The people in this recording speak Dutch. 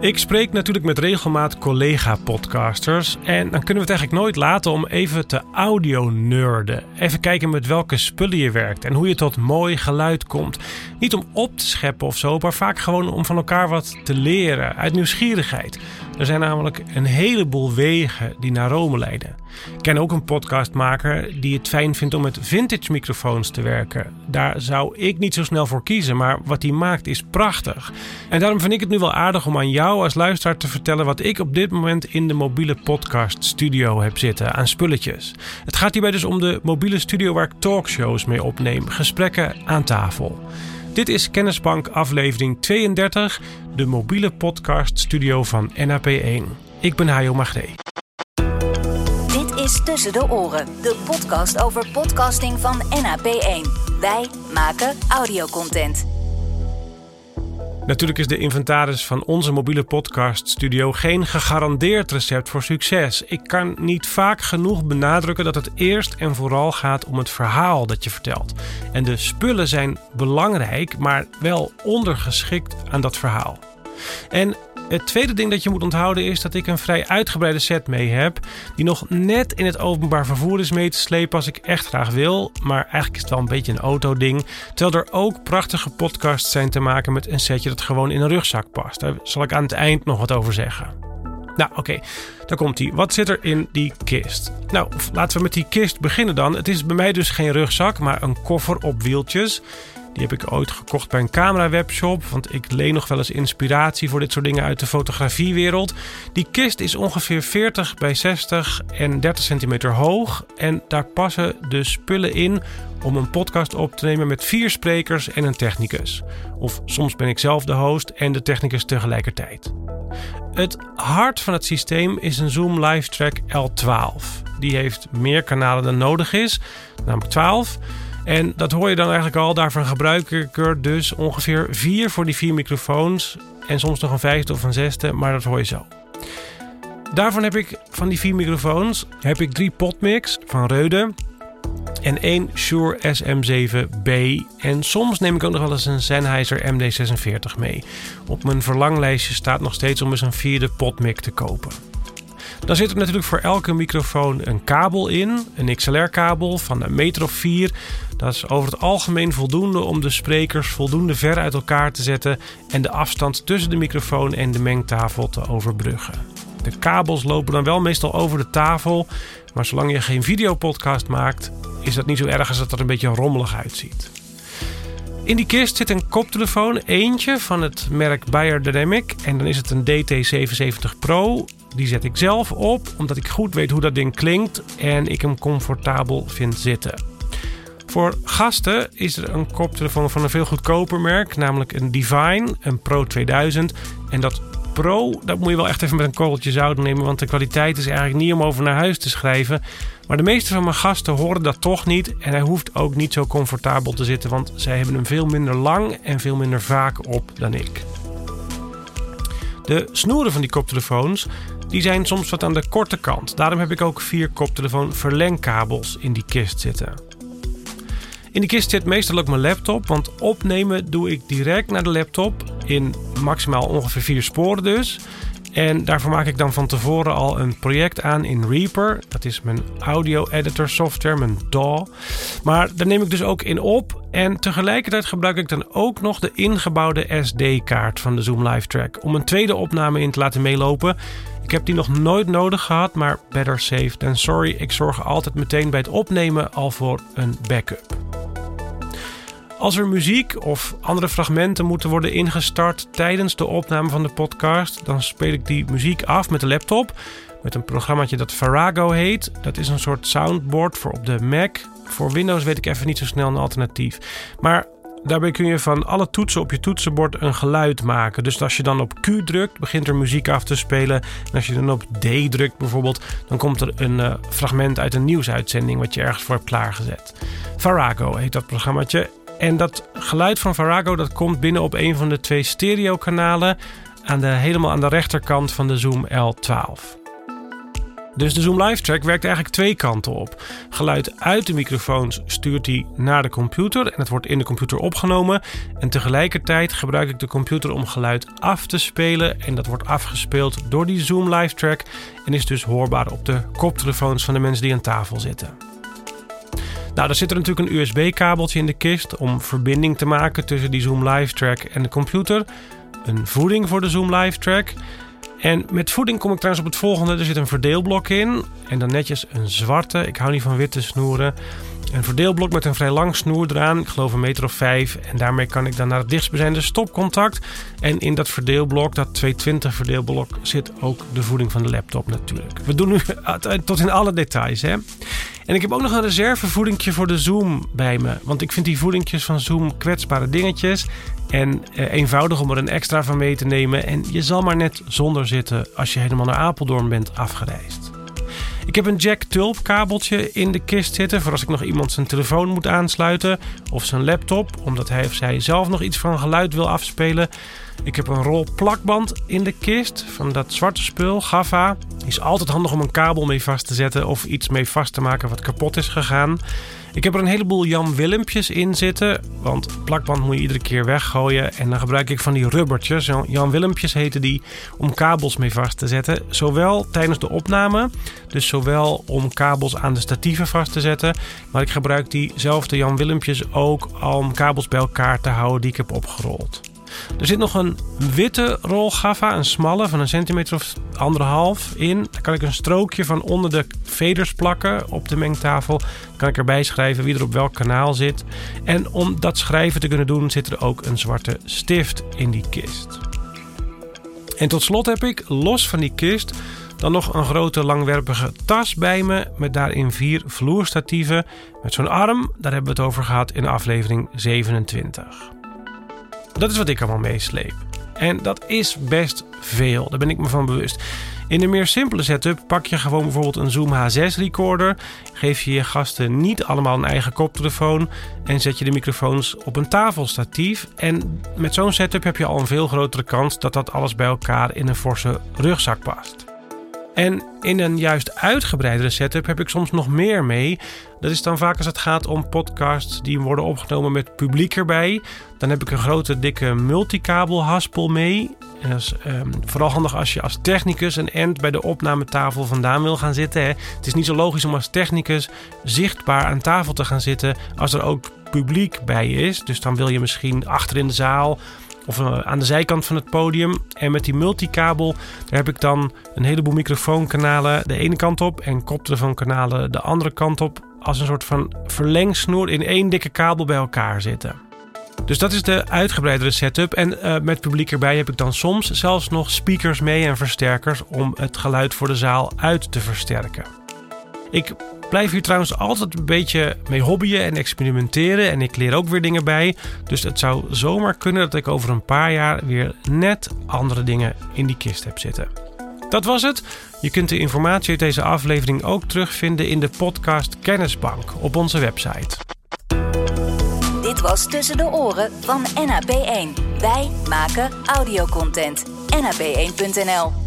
Ik spreek natuurlijk met regelmaat collega-podcasters. En dan kunnen we het eigenlijk nooit laten om even te audio-nerden. Even kijken met welke spullen je werkt en hoe je tot mooi geluid komt. Niet om op te scheppen of zo, maar vaak gewoon om van elkaar wat te leren. Uit nieuwsgierigheid. Er zijn namelijk een heleboel wegen die naar Rome leiden. Ik ken ook een podcastmaker die het fijn vindt om met vintage microfoons te werken. Daar zou ik niet zo snel voor kiezen, maar wat hij maakt is prachtig. En daarom vind ik het nu wel aardig om aan jou als luisteraar te vertellen wat ik op dit moment in de mobiele podcast studio heb zitten aan spulletjes. Het gaat hierbij dus om de mobiele studio waar ik talkshows mee opneem, gesprekken aan tafel. Dit is Kennisbank aflevering 32, de mobiele podcast studio van NAP1. Ik ben Hajo Magde. Dit is Tussen de Oren, de podcast over podcasting van NAP1. Wij maken audiocontent. Natuurlijk is de inventaris van onze mobiele podcast studio geen gegarandeerd recept voor succes. Ik kan niet vaak genoeg benadrukken dat het eerst en vooral gaat om het verhaal dat je vertelt. En de spullen zijn belangrijk, maar wel ondergeschikt aan dat verhaal. En het tweede ding dat je moet onthouden is dat ik een vrij uitgebreide set mee heb. Die nog net in het openbaar vervoer is mee te slepen als ik echt graag wil. Maar eigenlijk is het wel een beetje een autoding. Terwijl er ook prachtige podcasts zijn te maken met een setje dat gewoon in een rugzak past. Daar zal ik aan het eind nog wat over zeggen. Nou, oké, daar komt hij. Wat zit er in die kist? Nou, laten we met die kist beginnen dan. Het is bij mij dus geen rugzak, maar een koffer op wieltjes. Die heb ik ooit gekocht bij een camera-webshop. Want ik leen nog wel eens inspiratie voor dit soort dingen uit de fotografiewereld. Die kist is ongeveer 40 bij 60 en 30 centimeter hoog. En daar passen de spullen in om een podcast op te nemen met vier sprekers en een technicus. Of soms ben ik zelf de host en de technicus tegelijkertijd. Het hart van het systeem is een Zoom Live-Track L12. Die heeft meer kanalen dan nodig is, namelijk 12. En dat hoor je dan eigenlijk al. Daarvan gebruik ik er dus ongeveer vier voor die vier microfoons. En soms nog een vijfde of een zesde, maar dat hoor je zo. Daarvan heb ik van die vier microfoons heb ik drie potmix van Reude. En één Shure SM7B. En soms neem ik ook nog wel eens een Sennheiser MD46 mee. Op mijn verlanglijstje staat nog steeds om eens een vierde potmic te kopen. Dan zit er natuurlijk voor elke microfoon een kabel in, een XLR-kabel van een meter of vier. Dat is over het algemeen voldoende om de sprekers voldoende ver uit elkaar te zetten en de afstand tussen de microfoon en de mengtafel te overbruggen. De kabels lopen dan wel meestal over de tafel, maar zolang je geen videopodcast maakt, is dat niet zo erg als dat er een beetje rommelig uitziet. In die kist zit een koptelefoon, eentje van het merk Bayer Dynamic. En dan is het een DT770 Pro. Die zet ik zelf op, omdat ik goed weet hoe dat ding klinkt en ik hem comfortabel vind zitten. Voor gasten is er een koptelefoon van een veel goedkoper merk, namelijk een Divine, een Pro 2000. En dat Pro, dat moet je wel echt even met een korreltje zout nemen, want de kwaliteit is eigenlijk niet om over naar huis te schrijven. Maar de meeste van mijn gasten horen dat toch niet en hij hoeft ook niet zo comfortabel te zitten, want zij hebben hem veel minder lang en veel minder vaak op dan ik. De snoeren van die koptelefoons die zijn soms wat aan de korte kant. Daarom heb ik ook vier koptelefoon verlengkabels in die kist zitten. In die kist zit meestal ook mijn laptop, want opnemen doe ik direct naar de laptop in maximaal ongeveer vier sporen dus. En daarvoor maak ik dan van tevoren al een project aan in Reaper. Dat is mijn audio editor software, mijn DAW. Maar daar neem ik dus ook in op. En tegelijkertijd gebruik ik dan ook nog de ingebouwde SD-kaart van de Zoom Live Track om een tweede opname in te laten meelopen. Ik heb die nog nooit nodig gehad, maar better safe than sorry. Ik zorg altijd meteen bij het opnemen al voor een backup. Als er muziek of andere fragmenten moeten worden ingestart tijdens de opname van de podcast, dan speel ik die muziek af met de laptop. Met een programmaatje dat Farago heet. Dat is een soort soundboard voor op de Mac. Voor Windows weet ik even niet zo snel een alternatief. Maar daarbij kun je van alle toetsen op je toetsenbord een geluid maken. Dus als je dan op Q drukt, begint er muziek af te spelen. En als je dan op D drukt bijvoorbeeld, dan komt er een uh, fragment uit een nieuwsuitzending wat je ergens voor hebt klaargezet. Farago heet dat programmaatje. En dat geluid van Farago dat komt binnen op een van de twee stereokanalen aan de, helemaal aan de rechterkant van de Zoom L12. Dus de Zoom Live Track werkt eigenlijk twee kanten op. Geluid uit de microfoons stuurt hij naar de computer en het wordt in de computer opgenomen. En tegelijkertijd gebruik ik de computer om geluid af te spelen. En dat wordt afgespeeld door die Zoom Live Track en is dus hoorbaar op de koptelefoons van de mensen die aan tafel zitten. Nou, er zit er natuurlijk een USB-kabeltje in de kist om verbinding te maken tussen die Zoom Live Track en de computer. Een voeding voor de Zoom Live Track. En met voeding kom ik trouwens op het volgende. Er zit een verdeelblok in. En dan netjes een zwarte. Ik hou niet van witte snoeren. Een verdeelblok met een vrij lang snoer eraan. Ik geloof een meter of vijf. En daarmee kan ik dan naar het dichtstbijzijnde stopcontact. En in dat verdeelblok, dat 220 verdeelblok, zit ook de voeding van de laptop natuurlijk. We doen nu tot in alle details. Hè? En ik heb ook nog een reservevoedingje voor de Zoom bij me. Want ik vind die voedingjes van Zoom kwetsbare dingetjes. En eh, eenvoudig om er een extra van mee te nemen. En je zal maar net zonder zitten als je helemaal naar Apeldoorn bent afgereisd. Ik heb een jack tulp kabeltje in de kist zitten voor als ik nog iemand zijn telefoon moet aansluiten of zijn laptop, omdat hij of zij zelf nog iets van geluid wil afspelen. Ik heb een rol plakband in de kist van dat zwarte spul, Gaffa. Die is altijd handig om een kabel mee vast te zetten of iets mee vast te maken wat kapot is gegaan. Ik heb er een heleboel Jan Willempjes in zitten. Want plakband moet je iedere keer weggooien. En dan gebruik ik van die rubbertjes. Jan Willempjes heten die. Om kabels mee vast te zetten. Zowel tijdens de opname. Dus zowel om kabels aan de statieven vast te zetten. Maar ik gebruik diezelfde Jan Willempjes ook om kabels bij elkaar te houden die ik heb opgerold. Er zit nog een witte rol Gaffa, een smalle van een centimeter of anderhalf in. Daar kan ik een strookje van onder de veders plakken op de mengtafel. Dan kan ik erbij schrijven wie er op welk kanaal zit. En om dat schrijven te kunnen doen zit er ook een zwarte stift in die kist. En tot slot heb ik, los van die kist, dan nog een grote langwerpige tas bij me met daarin vier vloerstatieven met zo'n arm. Daar hebben we het over gehad in aflevering 27. Dat is wat ik allemaal meesleep. En dat is best veel, daar ben ik me van bewust. In een meer simpele setup pak je gewoon bijvoorbeeld een Zoom H6 recorder, geef je je gasten niet allemaal een eigen koptelefoon en zet je de microfoons op een tafelstatief. En met zo'n setup heb je al een veel grotere kans dat dat alles bij elkaar in een forse rugzak past. En in een juist uitgebreidere setup heb ik soms nog meer mee. Dat is dan vaak als het gaat om podcasts die worden opgenomen met publiek erbij. Dan heb ik een grote dikke multicabel haspel mee. En dat is ehm, vooral handig als je als technicus een end bij de opnametafel vandaan wil gaan zitten. Hè. Het is niet zo logisch om als technicus zichtbaar aan tafel te gaan zitten als er ook publiek bij is. Dus dan wil je misschien achter in de zaal of eh, aan de zijkant van het podium. En met die multicabel daar heb ik dan een heleboel microfoonkanalen de ene kant op en koptelefoonkanalen de andere kant op. Als een soort van verlengsnoer in één dikke kabel bij elkaar zitten. Dus dat is de uitgebreidere setup. En uh, met publiek erbij heb ik dan soms zelfs nog speakers mee en versterkers om het geluid voor de zaal uit te versterken. Ik blijf hier trouwens altijd een beetje mee hobbyen en experimenteren. En ik leer ook weer dingen bij. Dus het zou zomaar kunnen dat ik over een paar jaar weer net andere dingen in die kist heb zitten. Dat was het. Je kunt de informatie uit deze aflevering ook terugvinden in de podcast Kennisbank op onze website. Dit was Tussen de Oren van NAP1. Wij maken audiocontent. NAP1.nl